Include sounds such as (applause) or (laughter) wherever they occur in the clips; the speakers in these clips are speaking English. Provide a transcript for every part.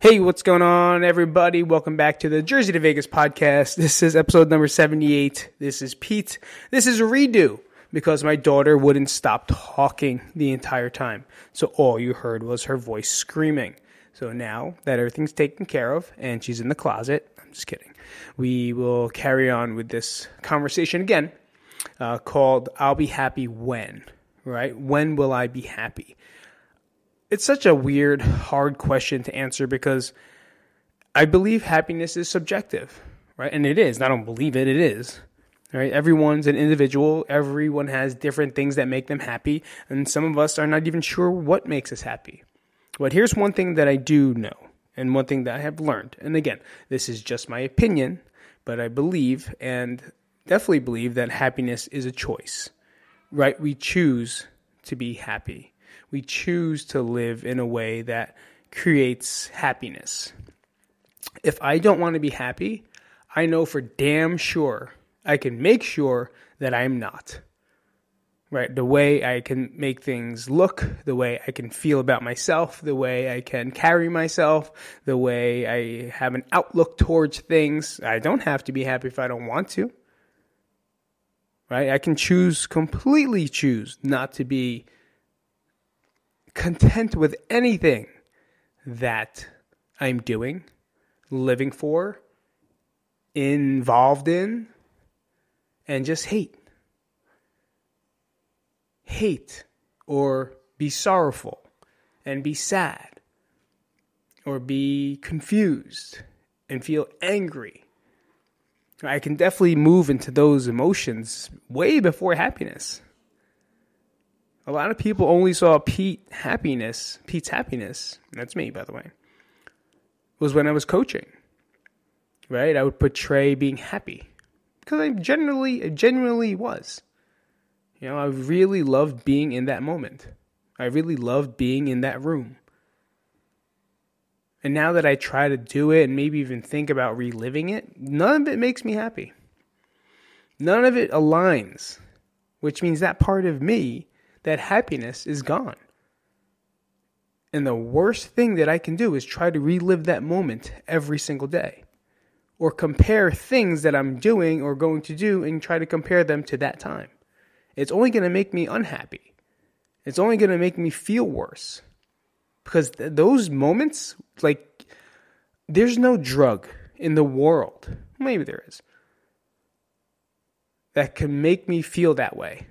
Hey, what's going on, everybody? Welcome back to the Jersey to Vegas podcast. This is episode number 78. This is Pete. This is a redo because my daughter wouldn't stop talking the entire time. So all you heard was her voice screaming. So now that everything's taken care of and she's in the closet, I'm just kidding. We will carry on with this conversation again uh, called I'll Be Happy When, right? When will I be happy? It's such a weird, hard question to answer because I believe happiness is subjective, right? And it is. I don't believe it, it is. Right? Everyone's an individual. Everyone has different things that make them happy, and some of us are not even sure what makes us happy. But here's one thing that I do know, and one thing that I have learned. And again, this is just my opinion, but I believe and definitely believe that happiness is a choice. Right? We choose to be happy we choose to live in a way that creates happiness. If I don't want to be happy, I know for damn sure I can make sure that I'm not. Right? The way I can make things look, the way I can feel about myself, the way I can carry myself, the way I have an outlook towards things. I don't have to be happy if I don't want to. Right? I can choose, completely choose not to be content with anything that I'm doing, living for, involved in, and just hate. Hate or be sorrowful and be sad or be confused and feel angry. I can definitely move into those emotions way before happiness. A lot of people only saw Pete happiness, Pete's happiness. That's me, by the way. Was when I was coaching. Right? I would portray being happy because I generally, genuinely was. You know, I really loved being in that moment. I really loved being in that room. And now that I try to do it and maybe even think about reliving it, none of it makes me happy. None of it aligns, which means that part of me that happiness is gone. And the worst thing that I can do is try to relive that moment every single day or compare things that I'm doing or going to do and try to compare them to that time. It's only going to make me unhappy. It's only going to make me feel worse. Because th- those moments, like, there's no drug in the world, maybe there is, that can make me feel that way.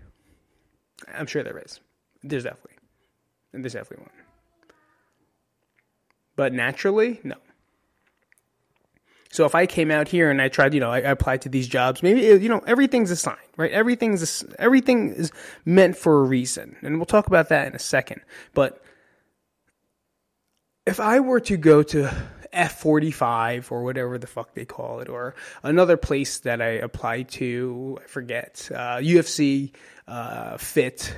I'm sure there is. There's definitely. There's definitely one. But naturally, no. So if I came out here and I tried, you know, I, I applied to these jobs, maybe you know everything's a sign, right? Everything's a, everything is meant for a reason, and we'll talk about that in a second. But if I were to go to F45 or whatever the fuck they call it, or another place that I applied to, I forget, uh, UFC, uh, Fit,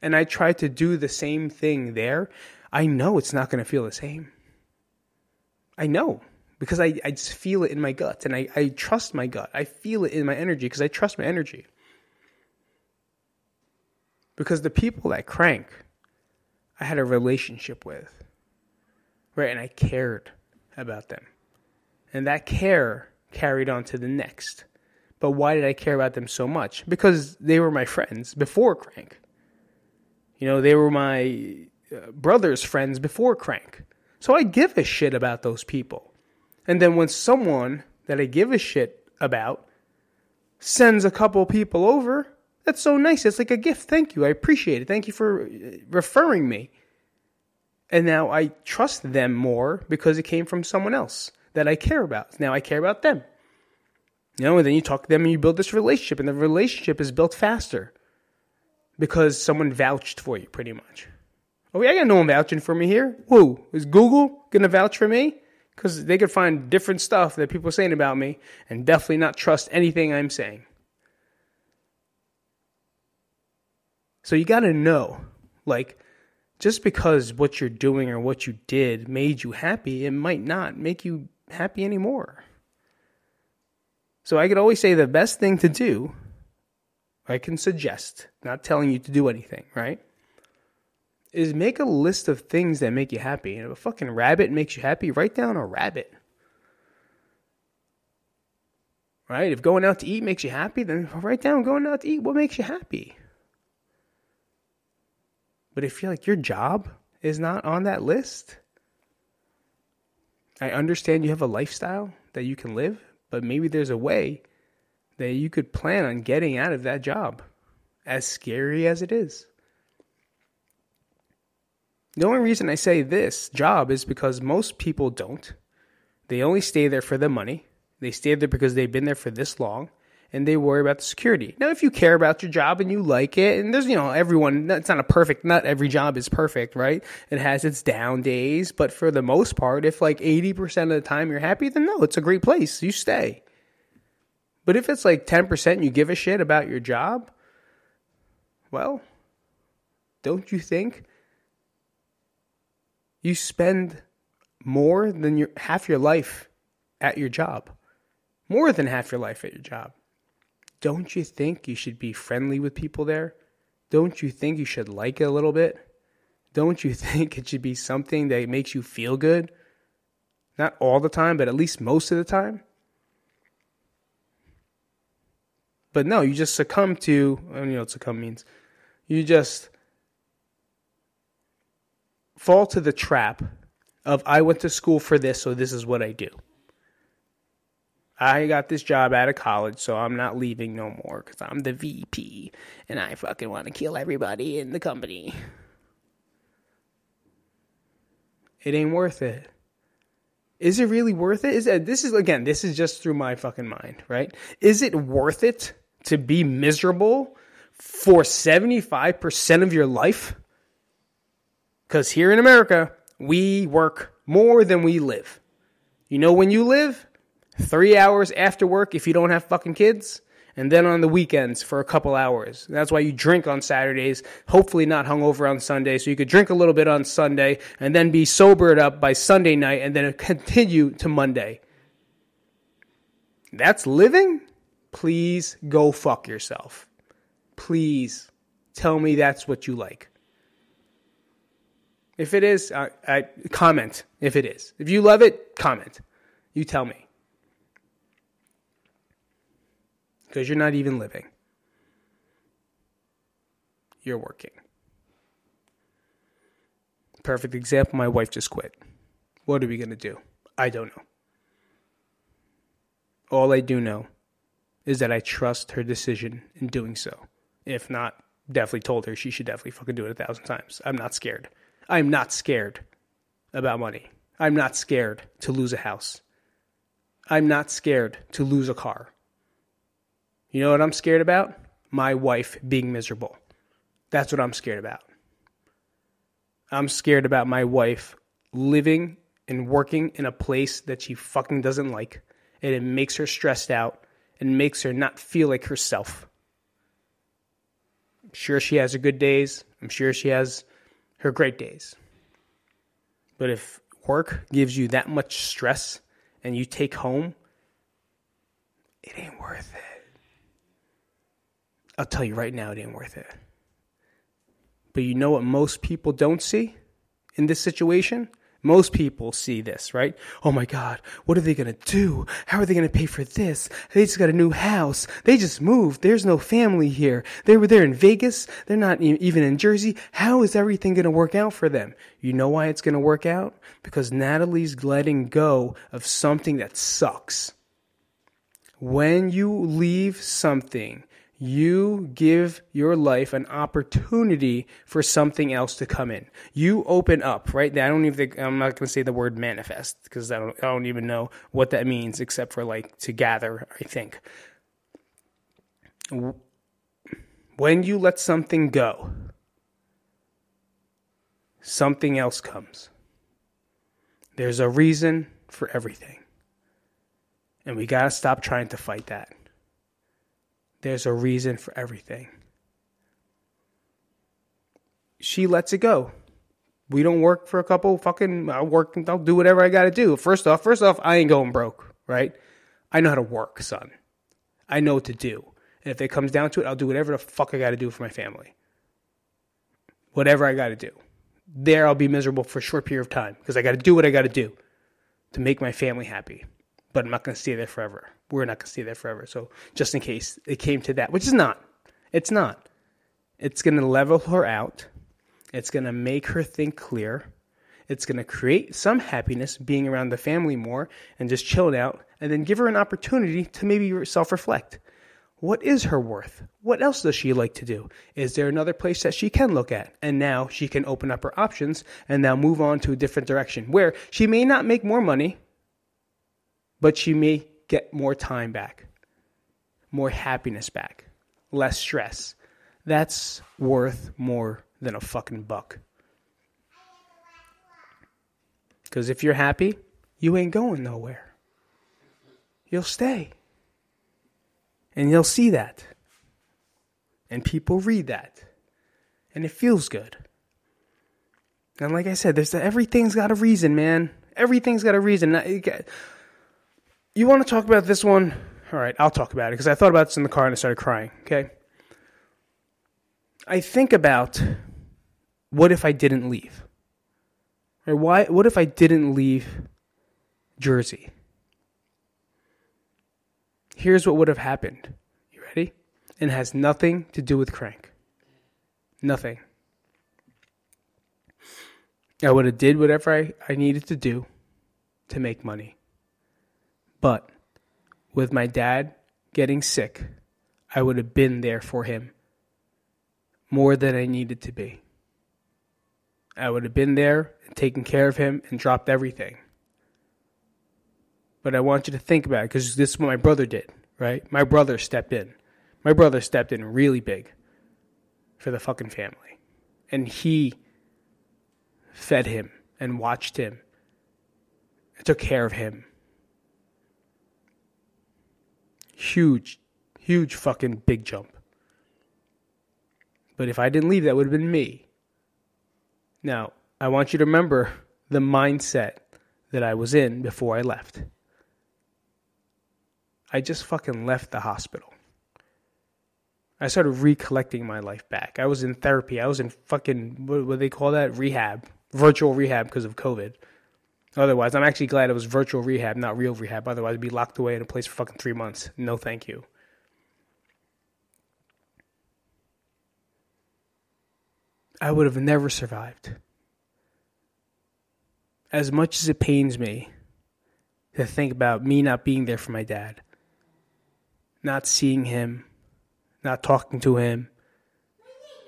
and I try to do the same thing there, I know it's not going to feel the same. I know because I, I just feel it in my gut and I, I trust my gut. I feel it in my energy because I trust my energy. Because the people that crank, I had a relationship with, right? And I cared about them. And that care carried on to the next. But why did I care about them so much? Because they were my friends before Crank. You know, they were my uh, brother's friends before Crank. So I give a shit about those people. And then when someone that I give a shit about sends a couple people over, that's so nice. It's like a gift. Thank you. I appreciate it. Thank you for uh, referring me. And now I trust them more because it came from someone else that I care about. Now I care about them. You know, and then you talk to them and you build this relationship, and the relationship is built faster because someone vouched for you, pretty much. Oh, yeah, I got no one vouching for me here. Who? Is Google going to vouch for me? Because they could find different stuff that people are saying about me and definitely not trust anything I'm saying. So you got to know, like, just because what you're doing or what you did made you happy, it might not make you happy anymore. So I could always say the best thing to do, I can suggest, not telling you to do anything, right? is make a list of things that make you happy. And if a fucking rabbit makes you happy, write down a rabbit. Right? If going out to eat makes you happy, then write down going out to eat what makes you happy. But if you like your job is not on that list, I understand you have a lifestyle that you can live, but maybe there's a way that you could plan on getting out of that job, as scary as it is. The only reason I say this job is because most people don't. They only stay there for the money. They stay there because they've been there for this long and they worry about the security. Now, if you care about your job and you like it, and there's, you know, everyone, it's not a perfect, not every job is perfect, right? It has its down days, but for the most part, if like 80% of the time you're happy, then no, it's a great place. You stay. But if it's like 10% you give a shit about your job, well, don't you think you spend more than your half your life at your job. More than half your life at your job. Don't you think you should be friendly with people there? Don't you think you should like it a little bit? Don't you (laughs) think it should be something that makes you feel good? Not all the time, but at least most of the time. But no, you just succumb to, you know what succumb means. You just fall to the trap of I went to school for this, so this is what I do. I got this job out of college, so I'm not leaving no more because I'm the VP and I fucking want to kill everybody in the company. It ain't worth it. Is it really worth it? Is it, this is again, this is just through my fucking mind, right? Is it worth it to be miserable for 75% of your life? Because here in America, we work more than we live. You know when you live? Three hours after work if you don't have fucking kids, and then on the weekends for a couple hours. That's why you drink on Saturdays, hopefully not hungover on Sunday, so you could drink a little bit on Sunday and then be sobered up by Sunday night and then (laughs) continue to Monday. That's living? Please go fuck yourself. Please tell me that's what you like. If it is, uh, I, comment if it is. If you love it, comment. You tell me. Because you're not even living, you're working. Perfect example my wife just quit. What are we going to do? I don't know. All I do know is that I trust her decision in doing so. If not, definitely told her she should definitely fucking do it a thousand times. I'm not scared. I'm not scared about money. I'm not scared to lose a house. I'm not scared to lose a car. You know what I'm scared about? My wife being miserable. That's what I'm scared about. I'm scared about my wife living and working in a place that she fucking doesn't like and it makes her stressed out and makes her not feel like herself. I'm sure she has her good days. I'm sure she has her great days. But if work gives you that much stress and you take home, it ain't worth it. I'll tell you right now, it ain't worth it. But you know what most people don't see in this situation? Most people see this, right? Oh my God, what are they to do? How are they to pay for this? They just got a new house. They just moved. There's no family here. They were there in Vegas. They're not even in Jersey. How is everything to work out for them? You know why it's to work out? Because Natalie's letting go of something that sucks. When you leave something you give your life an opportunity for something else to come in. You open up, right? I don't even think, I'm not going to say the word manifest because I don't, I don't even know what that means except for like to gather, I think. When you let something go, something else comes. There's a reason for everything. And we got to stop trying to fight that. There's a reason for everything. She lets it go. We don't work for a couple fucking I'll work I'll do whatever I gotta do. First off, first off, I ain't going broke, right? I know how to work, son. I know what to do. And if it comes down to it, I'll do whatever the fuck I gotta do for my family. Whatever I gotta do. there I'll be miserable for a short period of time because I got to do what I got to do to make my family happy. But I'm not going to stay there forever. We're not going to stay there forever. So just in case it came to that, which is not, it's not. It's going to level her out. It's going to make her think clear. It's going to create some happiness being around the family more and just chilling out, and then give her an opportunity to maybe self reflect. What is her worth? What else does she like to do? Is there another place that she can look at? And now she can open up her options and now move on to a different direction where she may not make more money, but you may get more time back, more happiness back, less stress. That's worth more than a fucking buck. Because if you're happy, you ain't going nowhere. You'll stay. And you'll see that. And people read that. And it feels good. And like I said, there's everything's got a reason, man. Everything's got a reason. You want to talk about this one? All right, I'll talk about it because I thought about this in the car and I started crying. Okay. I think about what if I didn't leave? Or why? What if I didn't leave Jersey? Here's what would have happened. You ready? It has nothing to do with crank. Nothing. I would have did whatever I, I needed to do to make money. But with my dad getting sick, I would have been there for him more than I needed to be. I would have been there and taken care of him and dropped everything. But I want you to think about it because this is what my brother did, right? My brother stepped in. My brother stepped in really big for the fucking family. And he fed him and watched him and took care of him. Huge, huge fucking big jump. But if I didn't leave, that would have been me. Now, I want you to remember the mindset that I was in before I left. I just fucking left the hospital. I started recollecting my life back. I was in therapy. I was in fucking, what, what do they call that? Rehab. Virtual rehab because of COVID. Otherwise, I'm actually glad it was virtual rehab, not real rehab. Otherwise, I'd be locked away in a place for fucking three months. No, thank you. I would have never survived. As much as it pains me to think about me not being there for my dad, not seeing him, not talking to him,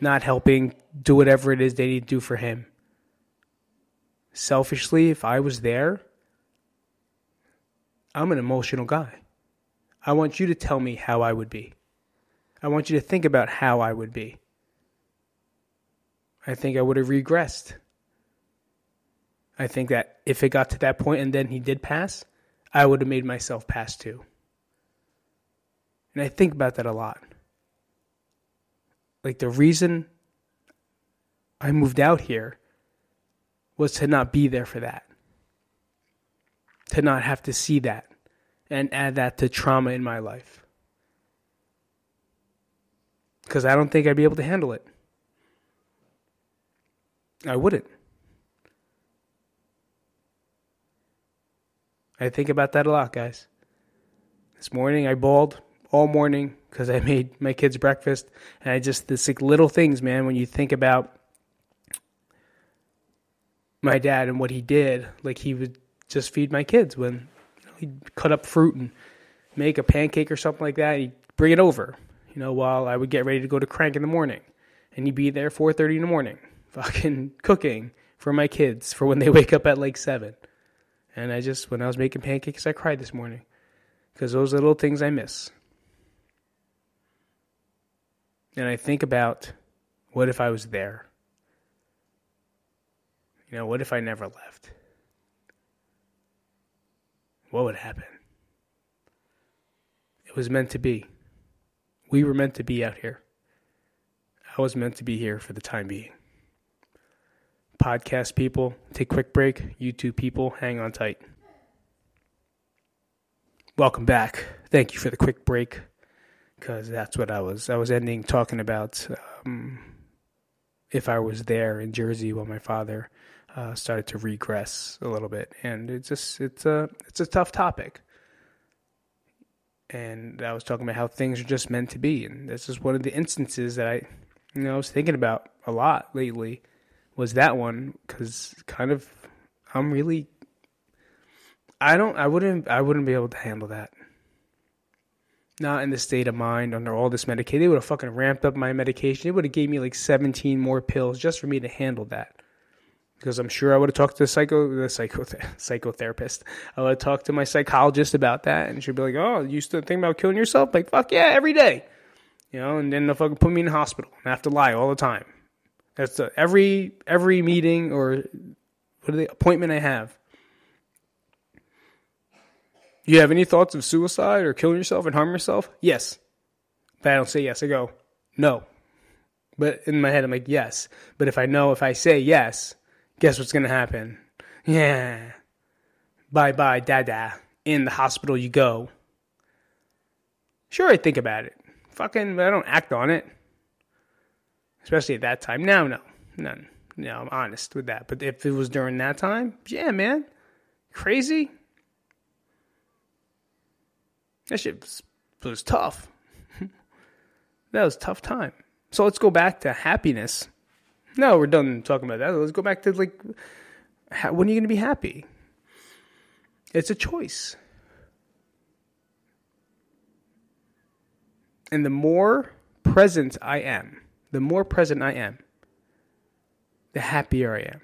not helping do whatever it is they need to do for him. Selfishly, if I was there, I'm an emotional guy. I want you to tell me how I would be. I want you to think about how I would be. I think I would have regressed. I think that if it got to that point and then he did pass, I would have made myself pass too. And I think about that a lot. Like the reason I moved out here was to not be there for that. To not have to see that and add that to trauma in my life. Because I don't think I'd be able to handle it. I wouldn't. I think about that a lot, guys. This morning I bawled all morning because I made my kids breakfast, and I just this like little things, man. When you think about my dad and what he did, like he would just feed my kids when he'd cut up fruit and make a pancake or something like that. He'd bring it over, you know, while I would get ready to go to crank in the morning, and he'd be there four thirty in the morning, (laughs) fucking cooking for my kids for when they (laughs) wake up at like seven. And I just, when I was making pancakes, I cried this morning because those are little things I miss. And I think about what if I was there? You know, what if I never left? What would happen? It was meant to be. We were meant to be out here. I was meant to be here for the time being. Podcast people, take a quick break. YouTube people, hang on tight. Welcome back. Thank you for the quick break because that's what I was. I was ending talking about um, if I was there in Jersey while my father uh, started to regress a little bit, and it's just it's a it's a tough topic. And I was talking about how things are just meant to be, and this is one of the instances that I, you know, I was thinking about a lot lately. Was that one because kind of I'm really I don't I wouldn't I wouldn't be able to handle that. Not in the state of mind under all this medication. They would have fucking ramped up my medication. They would have gave me like 17 more pills just for me to handle that because I'm sure I would have talked to the psycho the psycho (laughs) psychotherapist. I would have talked to my psychologist about that, and she'd be like, "Oh, you still think about killing yourself?" Like, fuck yeah, every day, you know. And then they'll fucking put me in the hospital and I have to lie all the time. That's every every meeting or what the appointment I have. You have any thoughts of suicide or killing yourself and harming yourself? Yes. But I don't say yes. I go, no. But in my head, I'm like, yes. But if I know if I say yes, guess what's going to happen? Yeah. Bye bye, dada. In the hospital you go. Sure, I think about it. Fucking, but I don't act on it. Especially at that time. Now, no. None. No, I'm honest with that. But if it was during that time, yeah, man. Crazy. That shit was, was tough. (laughs) that was tough time. So let's go back to happiness. No, we're done talking about that. Let's go back to like, how, when are you going to be happy? It's a choice. And the more present I am, the more present I am, the happier I am.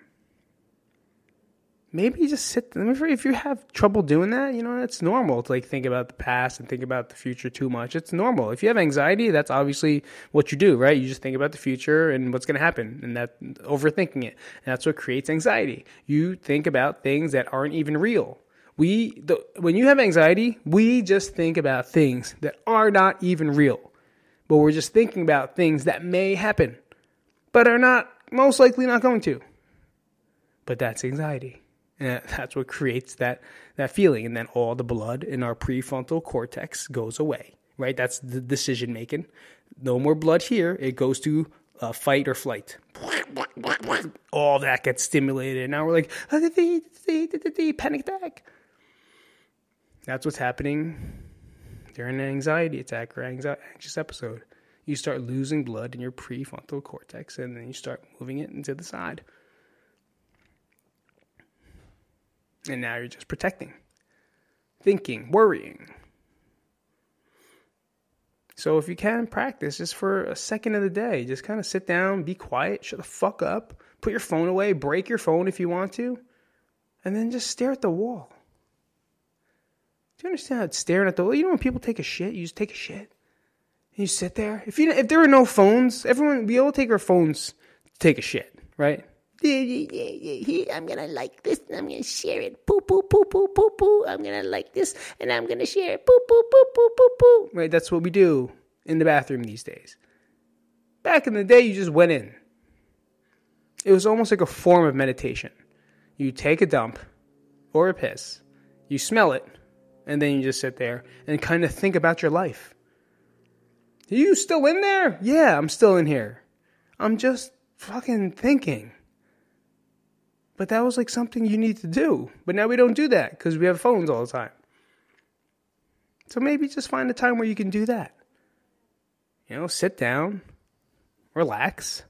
Maybe just sit. If you have trouble doing that, you know that's normal to like think about the past and think about the future too much. It's normal. If you have anxiety, that's obviously what you do, right? You just think about the future and what's going to happen, and that overthinking it. And that's what creates anxiety. You think about things that aren't even real. We, the, when you have anxiety, we just think about things that are not even real, but we're just thinking about things that may happen, but are not most likely not going to. But that's anxiety. And that's what creates that, that feeling. And then all the blood in our prefrontal cortex goes away, right? That's the decision making. No more blood here. It goes to uh, fight or flight. All that gets stimulated. And now we're like, panic attack. That's what's happening during an anxiety attack or anxious episode you start losing blood in your prefrontal cortex and then you start moving it into the side. And now you're just protecting, thinking, worrying. So if you can practice just for a second of the day, just kind of sit down, be quiet, shut the fuck up, put your phone away, break your phone if you want to, and then just stare at the wall. Do you understand how it's staring at the wall? You know when people take a shit, you just take a shit. And You sit there. If you if there were no phones, everyone we all take our phones to take a shit, right? I'm gonna like this and I'm gonna share it. Poo poo poo poo poo poo. I'm gonna like this and I'm gonna share it. Poo poo poo poo poo poo. Right, that's what we do in the bathroom these days. Back in the day, you just went in. It was almost like a form of meditation. You take a dump or a piss, you smell it, and then you just sit there and kind of think about your life. Are you still in there? Yeah, I'm still in here. I'm just fucking thinking. But that was like something you need to do. But now we don't do that because we have phones all the time. So maybe just find a time where you can do that. You know, sit down, relax,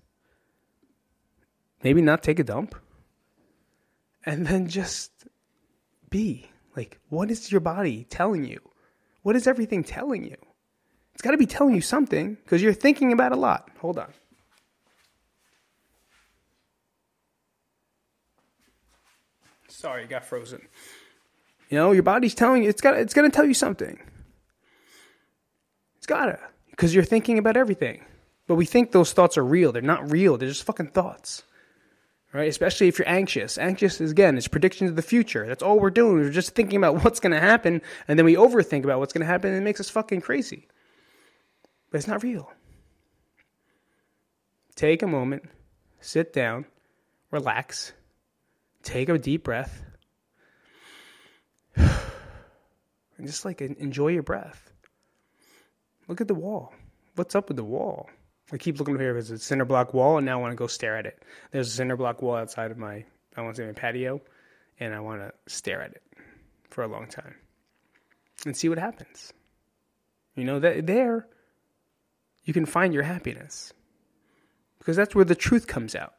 maybe not take a dump, and then just be. Like, what is your body telling you? What is everything telling you? It's got to be telling you something because you're thinking about a lot. Hold on. Sorry, got frozen. You know, your body's telling you it's got it's going to tell you something. It's got to because you're thinking about everything. But we think those thoughts are real. They're not real. They're just fucking thoughts. Right? Especially if you're anxious. Anxious is again, it's predictions of the future. That's all we're doing. We're just thinking about (laughs) what's going to happen and then we overthink about what's going to happen and it makes us fucking crazy but it's not real. Take a moment, sit down, relax, take a deep breath, (sighs) and just like enjoy your breath. Look at the wall. What's up with the wall? I keep looking over here because it's a cinder block wall, and now I want to go stare at it. There's a cinder block wall outside of my, I want to say my patio, and I want to stare at it for a long time and see what happens. You know that there, you can find your happiness because that's where the truth comes out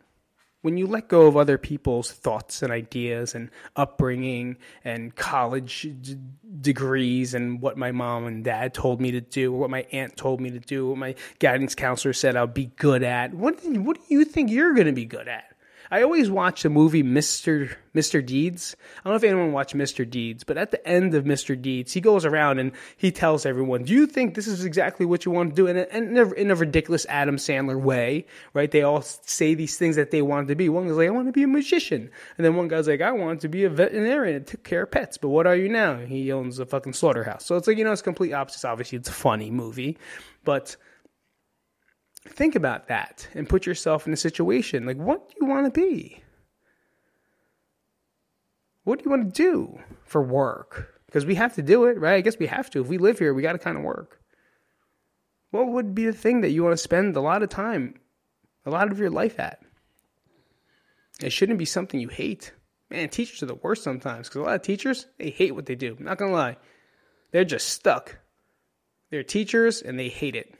when you let go of other people's thoughts and ideas and upbringing and college d- degrees and what my mom and dad told me to do or what my aunt told me to do, what my guidance counselor said I'll be good at, what, what do you think you're going to be good at? I always watch the movie Mr. Mr. Deeds. I don't know if anyone watched Mr. Deeds, but at the end of Mr. Deeds, he goes around and he tells everyone, "Do you think this is exactly what you want to do?" And in a, in a ridiculous Adam Sandler way, right? They all say these things that they want to be. One guy's like, "I want to be a magician," and then one guy's like, "I want to be a veterinarian and take care of pets." But what are you now? He owns a fucking slaughterhouse. So it's like you know, it's complete opposites. Obviously, it's a funny movie, but think about that and put yourself in a situation. Like what do you want to be? What do you want to do for work? Because we have to do it right? I guess we have to. If we live here we got to kind of work. What would be the thing that you want to spend a lot of time a lot of your life at? It shouldn't be something you hate. Man teachers are the worst sometimes because a lot of teachers they hate what they do. I'm not gonna lie. They're just stuck. They're teachers and they hate it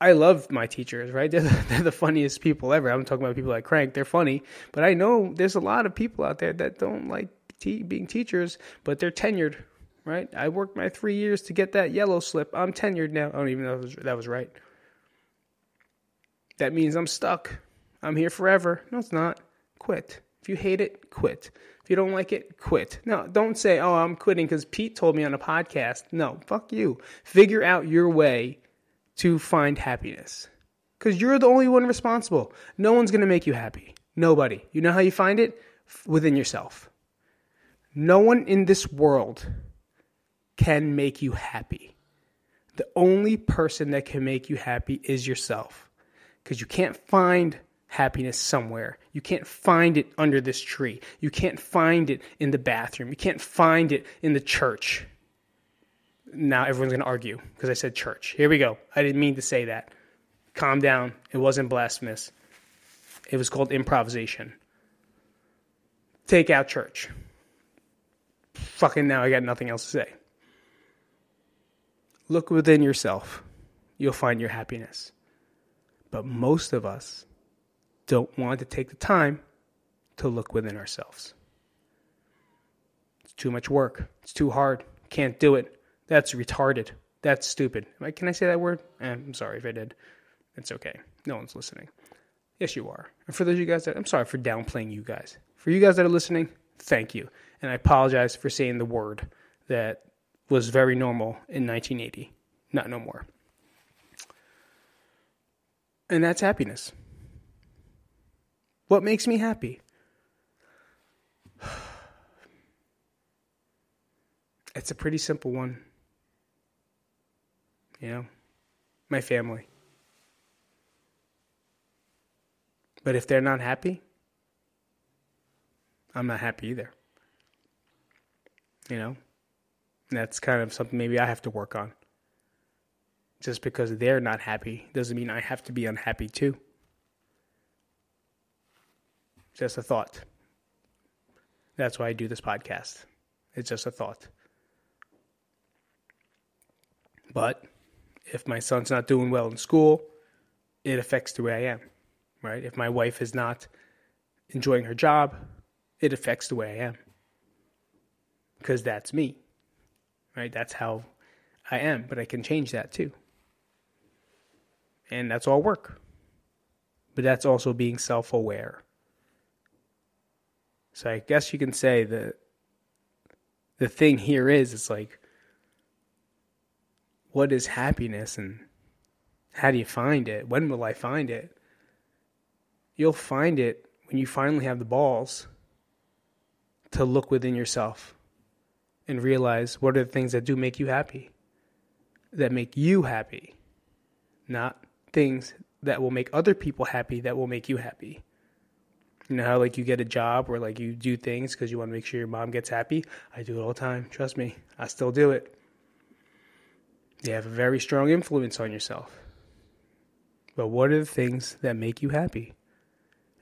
I love my teachers, right? (laughs) They're the, they're the, funniest people ever. I'm talking about people like Crank. They're funny, but I know there's a lot of people out there that don't like being teachers, but they're tenured, right? I worked my three years to get that yellow slip. I'm tenured now. I don't even know if that was, that was right. That means I'm stuck. I'm here forever. No, it's not. Quit. If you hate it, quit. If you don't like it, quit. No, don't say, oh, I'm quitting because Pete told me on a podcast. No, fuck you. Figure out your way to find happiness. Because you're the only one responsible. No one's going to make you happy. Nobody. You know how you find it? Within yourself. No one in this world can make you happy. The only person that can make you happy is yourself. Because you can't find happiness somewhere. You can't find it under this tree. You can't find it in the bathroom. You can't find it in the church now everyone's going to argue because I said church. Here we go. I didn't mean to say that. Calm down. It wasn't blasphemous. It was called improvisation. Take out church. Fucking now I got nothing else to say. Look within yourself. You'll find your happiness. But most of us don't want to take the time to look within ourselves. It's too much work. It's too hard. Can't do it. That's retarded. That's stupid. Can I say that word? Eh, I'm sorry if I did. It's okay. No one's listening. Yes, you are. And for those of you guys that, I'm sorry for downplaying you guys. For you guys that are listening, thank you. And I apologize for saying the word that was very normal in 1980. Not no more. And that's happiness. What makes me happy? (sighs) It's a pretty simple one you know, my family. But if they're not happy, I'm not happy either. You know, that's kind of something maybe I have to work on. Just because they're not happy doesn't mean I have to be unhappy too. Just a thought. That's why I do this podcast. It's just a thought. But if my son's not doing well in school, it affects the way I am, right? If my wife is not enjoying her job, it affects the way I am. Because that's me, right? That's how I am, but I can change that too. And that's all work. But that's also being self aware. So I guess you can say that the thing here is it's like what is happiness and how do you find it? When will I find it? You'll find it when you finally have the balls to look within yourself and realize what are the things that do make you happy, that make you happy, not things that will make other people happy that will make you happy. You know how like you get a job or like you do things because you want to make sure your mom gets happy? I do it all the time. Trust me, I still do it. You have a very strong influence on yourself. But what are the things that make you happy?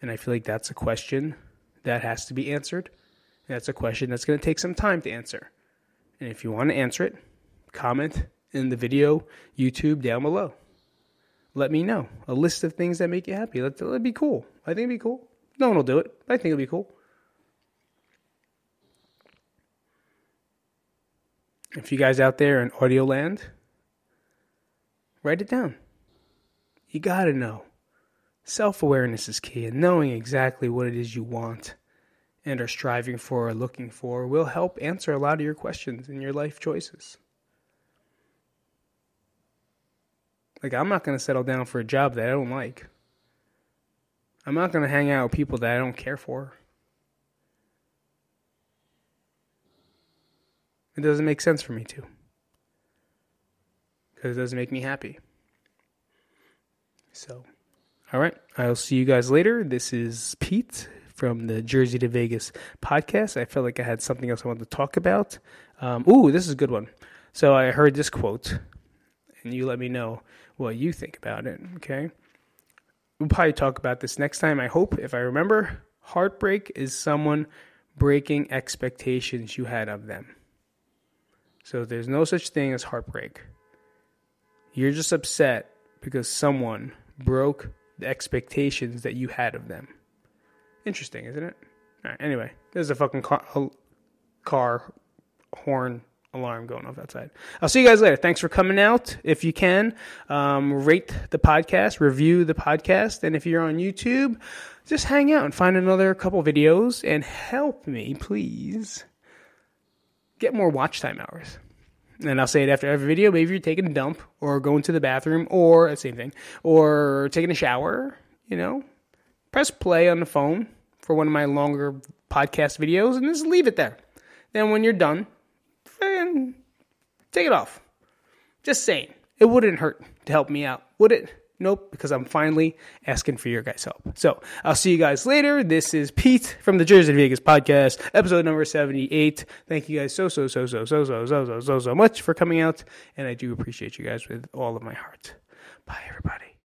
And I feel like that's a question that has to be answered. That's a question that's going to take some time to answer. And if you want to answer it, comment in the video, YouTube down below. Let me know a list of things that make you happy. Let, that'd be cool. I think it'd be cool. No one will do it. I think it'd be cool. If you guys out there in audio land, write it down. You gotta know. Self awareness is key, and knowing exactly what it is you want and are striving for or looking for will help answer a lot of your questions in your life choices. Like, I'm not gonna settle down for a job that I don't like. I'm not gonna hang out with people that I don't care for. It doesn't make sense for me to. Because it doesn't make me happy. So, all right. I'll see you guys later. This is Pete from the Jersey to Vegas podcast. I felt like I had something else I wanted to talk about. Um, ooh, this is a good one. So I heard this quote, and you let me know what you think about it. Okay. We'll probably talk about this next time. I hope, if I remember, heartbreak is someone breaking expectations you had of them. So there's no such thing as heartbreak. You're just upset because someone broke the expectations that you had of them. Interesting, isn't it? Anyway, there's a fucking car, car horn alarm going off outside. I'll see you guys later. Thanks for coming out. If you can, um, rate the podcast, review the podcast, and if you're on YouTube, just hang out and find another couple videos and help me, please get more watch time hours. And I'll say it after every video. Maybe you're taking a dump or going to the bathroom or same thing, or taking a shower, you know, press play on the phone for one of my longer podcast videos and just leave it there. Then when you're done, take it off. Just saying. It wouldn't hurt to help me out, would it? Nope, because I'm finally asking for your guys' help. So I'll see you guys later. This is Pete from the Jersey Vegas podcast, episode number 78. Thank you guys so, so, so, so, so, so, so, so, so, so much for coming out. And I do appreciate you guys with all of my heart. Bye, everybody.